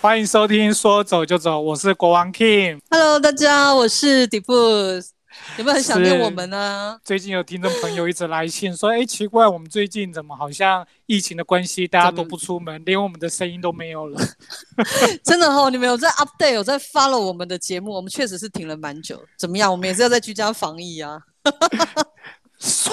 欢迎收听说走就走，我是国王 King。Hello，大家，我是 d i f u s 有没有很想念我们呢？最近有听众朋友一直来信说，哎，奇怪，我们最近怎么好像疫情的关系，大家都不出门，连我们的声音都没有了。真的哦，你们有在 update，有在 follow 我们的节目，我们确实是停了蛮久。怎么样？我们也是要在居家防疫啊。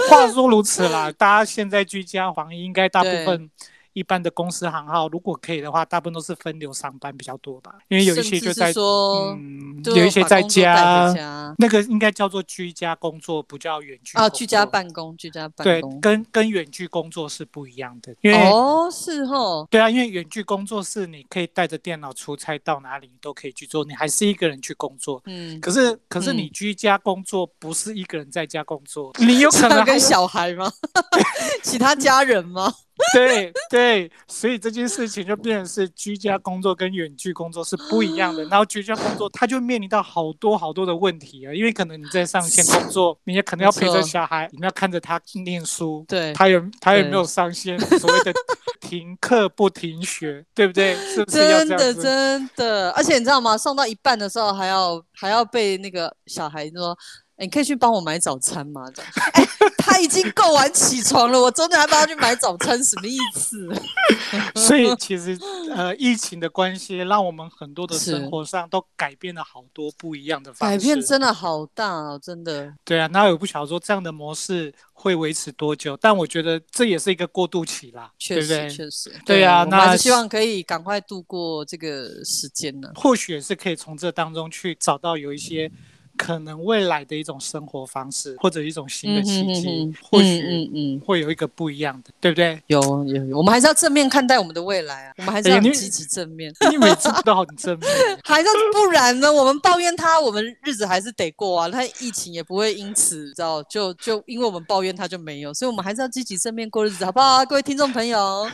话说如此啦，大家现在居家防疫，应该大部分一般的公司行号，如果可以的话，大部分都是分流上班比较多吧，因为有一些就在说，嗯，有一些在家，家那个应该叫做居家工作，不叫远距啊，居家办公，居家办公对，跟跟远距工作是不一样的，因为、哦，是哦，对啊，因为远距工作是你可以带着电脑出差到哪里你都可以去做，你还是一个人去工作。嗯，可是可是嗯你居家工作不是一个人在家工作，你有可能跟小孩吗？其他家人吗？对对，所以这件事情就变成是居家工作跟远距工作是不一样的。然后居家工作它就面临到好多好多的问题啊，因为可能你在上线工作，你也可能要陪着小孩，你要看着他念书，对他有他有没有上线？所谓的 停课不停学，对不对？是不是要真的这样子？真的，而且你知道吗？上到一半的时候还要还要被那个小孩说：“哎你可以去帮我买早餐吗？”这样，哎，他已经够晚起床了，我中间还帮他去买早餐，什么意思？所以其实呃，疫情的关系，让我们很多的生活上都改变了好多不一样的方式。改变真的好大哦，真的。对啊，那我不晓得说这样的模式会维持多久，但我觉得这也是一个过渡期啦，确实，对不对？确实，对啊那是希望可以赶快度过这个时间呢。或许也是可以从这当中去找到有一些可能未来的一种生活方式，或者一种新的契机，嗯哼或嗯许嗯嗯，会有一个不一样的，对不对？有有有，我们还是要正面看待我们的未来啊，我们还是要积极正面。你每次都很正面，还是不然呢？我们抱怨他，我们日子还是得过啊。他疫情也不会因此，知道就就因为我们抱怨他就没有，所以我们还是要积极正面过日子，好不好？各位听众朋友，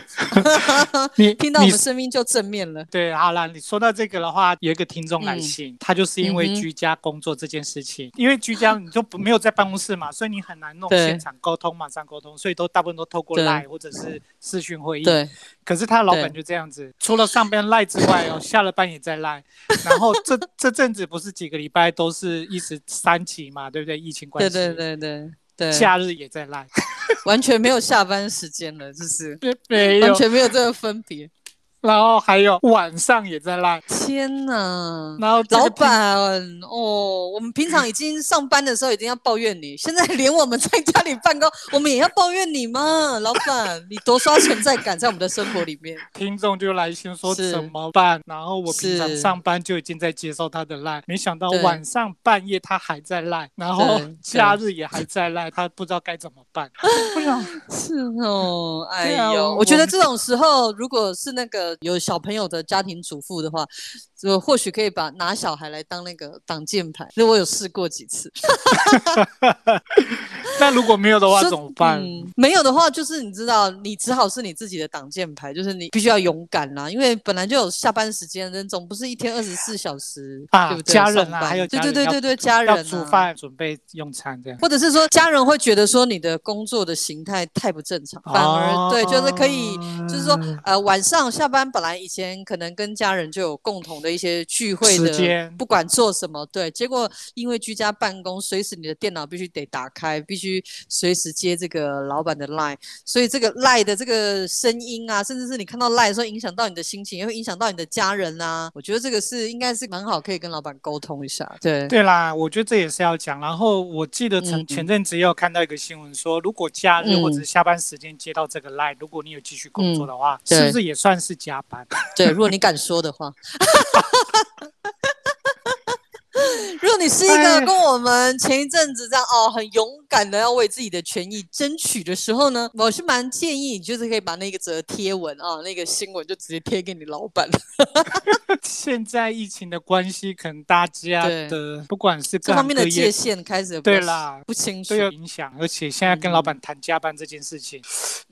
你听到我们声音就正面了。对，好了，你说到这个的话，有一个听众来嗯信，他就是因为居家工作这件事情，因为居家你就不没有在办公室嘛，所以你很难弄现场沟通、马上沟通，所以都大部分都透过对 Line 或者是视讯会议。对，可是他的老板就这样子，除了上班赖之外哦，下了班也在赖。然后这 这阵子不是几个礼拜都是一直三级嘛，对不对？疫情关系，对对对对对，假日也在赖，完全没有下班时间了，就是没没有完。全没有这个分别。然后还有晚上也在赖，天哪！然后这个老板哦，我们平常已经上班的时候已经要抱怨你，现在连我们在家里办公，我们也要抱怨你吗？老板，你多刷存在感在我们的生活里面。听众就来信说是怎么办？然后我平常上班就已经在接受他的赖，没想到晚上半夜他还在赖，然后对 假日也还在赖，他不知道该怎么办。不想是哦，哎呦，我我觉得这种时候，如果是那个有小朋友的家庭主妇的话，就或许可以把拿小孩来当那个挡箭牌。所以我有试过几次，那如果没有的话怎么办？嗯，没有的话，就是你知道，你只好是你自己的挡箭牌，就是你必须要勇敢啦，因为本来就有下班时间，人总不是一天二十四小时，啊对不对？家人啊还有对对对对对，家人、啊、要煮饭、准备用餐这样。或者是说家人会觉得说你的工作的形态太不正常，反而对，就是可以，就是说哦呃晚上下班本来以前可能跟家人就有共同的一些聚会的时的间，不管做什么，对，结果因为居家办公，随时你的电脑必须得打开，必须随时接这个老板的 line，所以这个 line 的这个声音啊，甚至是你看到 line 的时候影响到你的心情，也会影响到你的家人啊，我觉得这个是应该是蛮好，可以跟老板沟通一下，对。对啦，我觉得这也是要讲。然后我记得前嗯前阵子也有看到一个新闻说，如果假日嗯或者是下班时间接到这个 line，如果你有继续工作的话，对是不是也算是加班？对，如果你敢说的话。如果你是一个哎跟我们前一阵子这样哦，很勇敢的要为自己的权益争取的时候呢，我是蛮建议你就是可以把那个则贴文啊，那个新闻就直接贴给你老板。现在疫情的关系，可能大家的不管是各方面的界限开始对啦不清楚都。有影响，而且现在跟老板谈加班这件事情，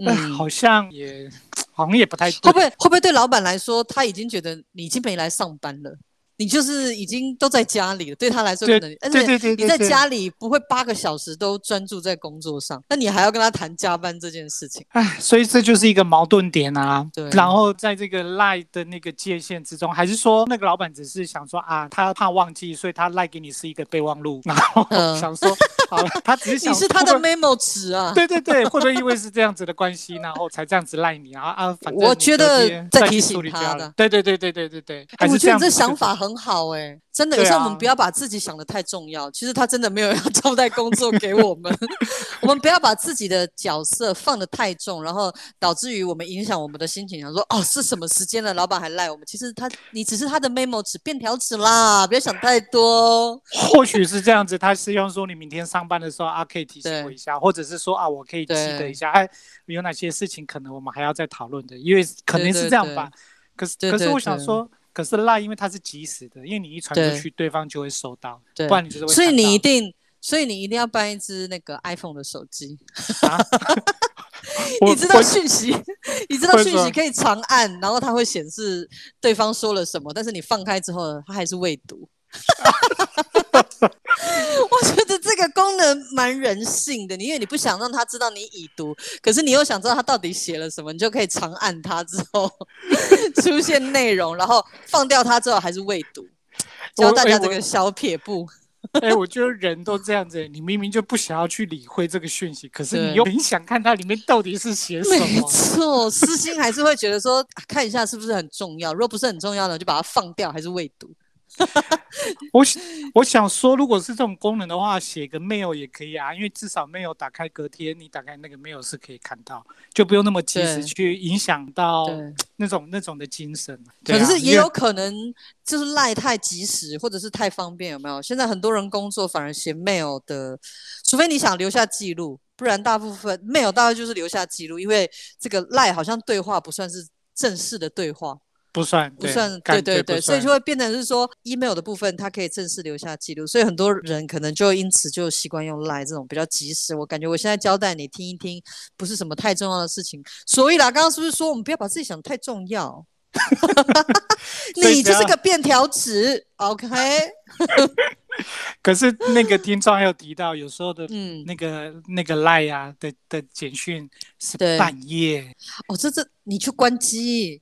哎嗯，好像也好像也不太对会不会会不会对老板来说，他已经觉得你已经没来上班了？你就是已经都在家里了，对他来说可能，而对且你在家里不会八个小时都专注在工作上，那你还要跟他谈加班这件事情。哎，所以这就是一个矛盾点啊。对然后在这个赖的那个界限之中，还是说那个老板只是想说啊，他怕忘记，所以他赖给你是一个备忘录，然后嗯想说好了，他只是想你是他的 memo 纸啊。对对对，会不会因为是这样子的关系，然后才这样子赖你啊啊？反正我觉得在提醒他的对对对对对对对，我是这样子觉得你这想法很好哎、真的，有时候我们啊不要把自己想的太重要。其实他真的没有要交代工作给我们，我们不要把自己的角色放得太重，然后导致于我们影响我们的心情。想说哦，是什么时间了，老板还赖我们？其实他你只是他的 memo 纸便条纸啦，不要想太多。或许是这样子，他是用说你明天上班的时候啊，可以提醒我一下，或者是说啊，我可以记得一下，哎，有哪些事情可能我们还要再讨论的，因为可能是对对对这样吧。可是可是我想说，可是赖，因为它是及时的，因为你一传出去，对。方就会收到，对。不然你就是会所以你一定，所以你一定要办一只那个 iPhone 的手机。啊？你知道讯息，你知道讯息可以长按，然后它会显示对方说了什么，但是你放开之后，它还是未读。我觉得这个功能蛮人性的，你因为你不想让他知道你已读，可是你又想知道他到底写了什么，你就可以长按它之后 出现内容，然后放掉它之后还是未读。教大家这个小撇步，哎、我觉得人都这样子，你明明就不想要去理会这个讯息，可是你又很想看它里面到底是写什么没么。错，私心还是会觉得说、啊看一下是不是很重要，如果不是很重要的，就把它放掉，还是未读。我想我想说，如果是这种功能的话，写个 mail 也可以啊，因为至少 mail 打开隔天，你打开那个 mail 是可以看到，就不用那么及时去影响到，那种那种的精神。可是也有可能就是赖太及时，或者是太方便，有没有？现在很多人工作反而写 mail 的，除非你想留下记录，不然大部分 mail 大概就是留下记录，因为这个赖好像对话不算是正式的对话。不算不算，对感对对，所以就会变成是说，email 的部分它可以正式留下记录，所以很多人可能就因此就习惯用 line 这种比较及时。我感觉我现在交代你听一听，不是什么太重要的事情，所以啦，刚刚是不是说我们不要把自己想得太重要？你就是个便条纸，OK？可是那个听众还有提到，有时候的嗯，那个那个赖啊的的简讯是对半夜，哦，这这你去关机。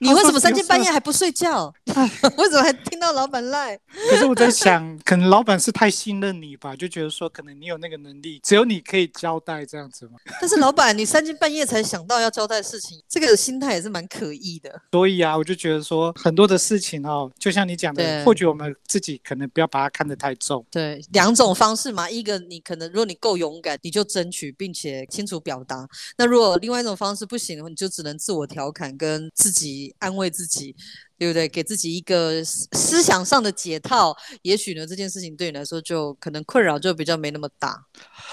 你为什么三更半夜还不睡觉？为什么还听到老板赖？可是我在想，可能老板是太信任你吧，就觉得说可能你有那个能力，只有你可以交代这样子嘛。但是老板，你三更半夜才想到要交代事情，这个心态也是蛮可疑的。所以啊，我就觉得说很多的事情哦，就像你讲的，或许我们自己可能不要把它看得太重。对，两种方式嘛，一个你可能如果你够勇敢，你就争取并且清楚表达；那如果另外一种方式不行的话，你就只能自我调侃跟自己安慰自己，对不对？给自己一个思思想上的解套，也许呢这件事情对你来说就可能困扰就比较没那么大，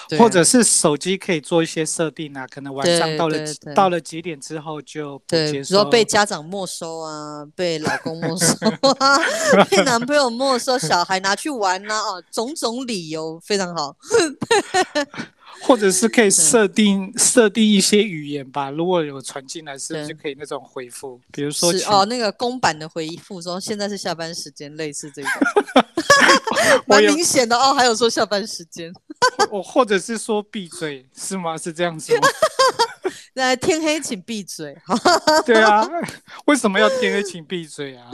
对啊或者是手机可以做一些设定啊，可能晚上到了到了几点之后就不对，接比如说。被家长没收啊，被老公没收啊，被男朋友没收，小孩拿去玩呐、啊，种种理由非常好。或者是可以设定设定一些语言吧，如果有传进来，是不是就可以那种回复？比如说是哦，那个公版的回复说现在是下班时间，类似这种，蛮明显的哦。还有说下班时间，我或者是说闭嘴是吗？是这样子吗？那天黑请闭嘴。对啊，为什么要天黑请闭嘴啊？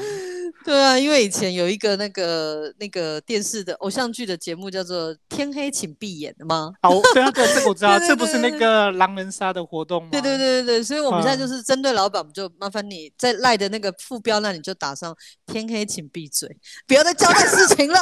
对啊，因为以前有一个那个那个电视的偶像剧的节目叫做《天黑请闭眼》的吗？哦，对啊，对，这个我知道，对对这不是那个狼人杀的活动吗？对对对对对，所以我们现在嗯就是针对老板，我们就麻烦你在赖的那个副标那里就打上“天黑请闭嘴”，不要再交代事情了。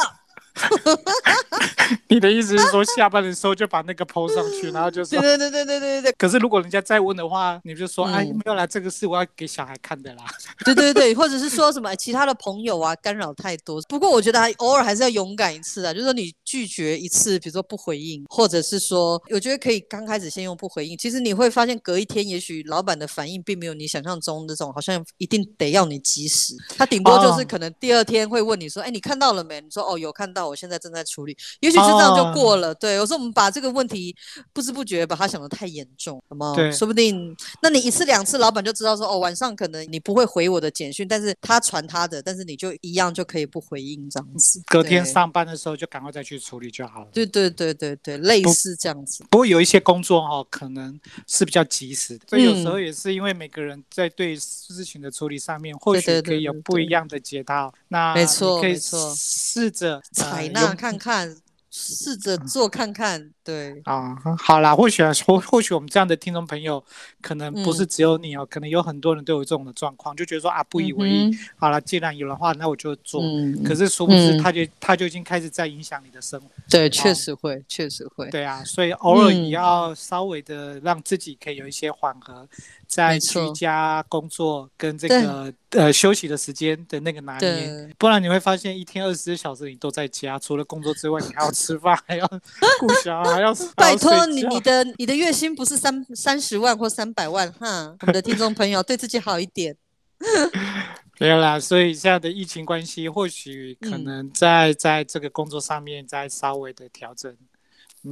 你的意思是说下班的时候就把那个 PO 上去，然后就说。对对对对对对对可是如果人家再问的话，你就说，哎，嗯没有啦，这个是我要给小孩看的啦。对对对，或者是说什么其他的朋友啊干扰太多。不过我觉得还偶尔还是要勇敢一次啊，就是说你拒绝一次，比如说不回应，或者是说，我觉得可以刚开始先用不回应。其实你会发现，隔一天，也许老板的反应并没有你想象中那种，好像一定得要你及时。他顶多就是可能第二天会问你说：“哎，你看到了没？”你说：“哦，有看到，我现在正在处理。”也许就这样就过了。对，有时候我们把这个问题不知不觉把它想的太严重，什么？对，说不定那你一次两次，老板就知道说：“哦，晚上可能你不会回我的简讯，但是他传他的，但是你就一样就可以不回应这样子。”隔天上班的时候就赶快再去处理就好了。对对对对对，类似这样子。不过有一些工作哈，可能是比较及时的，所以有时候也是因为每个人在对事情的处理上面，或许可以有不一样的解答。那没错，可以错，试着采纳看看。试着做看看，对啊，好啦，或许啊，或或许我们这样的听众朋友，可能不是只有你哦，可能有很多人都有这种的状况，就觉得说啊，不以为意。好了，既然有的话，那我就做。可是殊不知，他就他就已经开始在影响你的生活。对，确实会，确实会。对啊，所以偶尔也要稍微的让自己可以有一些缓和。在居家工作跟这个呃休息的时间的那个拿捏，不然你会发现一天二十四小时你都在家，除了工作之外，你还要吃饭，还要 顾小孩，还要拜托你，你的你的月薪不是三三十万或三百万哈？我们的听众朋友对自己好一点。没有啦，所以现在的疫情关系，或许可能在在这个工作上面再稍微的调整。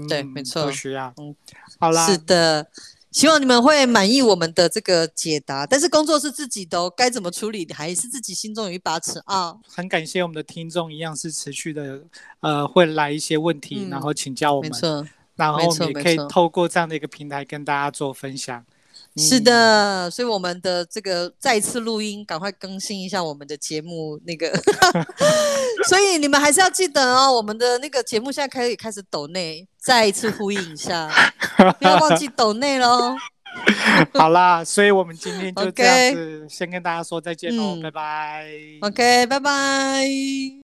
对，没错，不需要。嗯，好啦，是的。希望你们会满意我们的这个解答，但是工作是自己的，该怎么处理还是自己心中有一把尺啊。很感谢我们的听众，一样是持续的，呃，会来一些问题，然后请教我们，没错，然后我们也可以透过这样的一个平台跟大家做分享。是的，所以我们的这个再次录音，赶快更新一下我们的节目那个。所以你们还是要记得哦，我们的那个节目现在可以开始抖内，再一次呼应一下，不要忘记抖内喽。好啦，所以我们今天就这样子，先跟大家说再见喽，拜拜。OK，拜拜。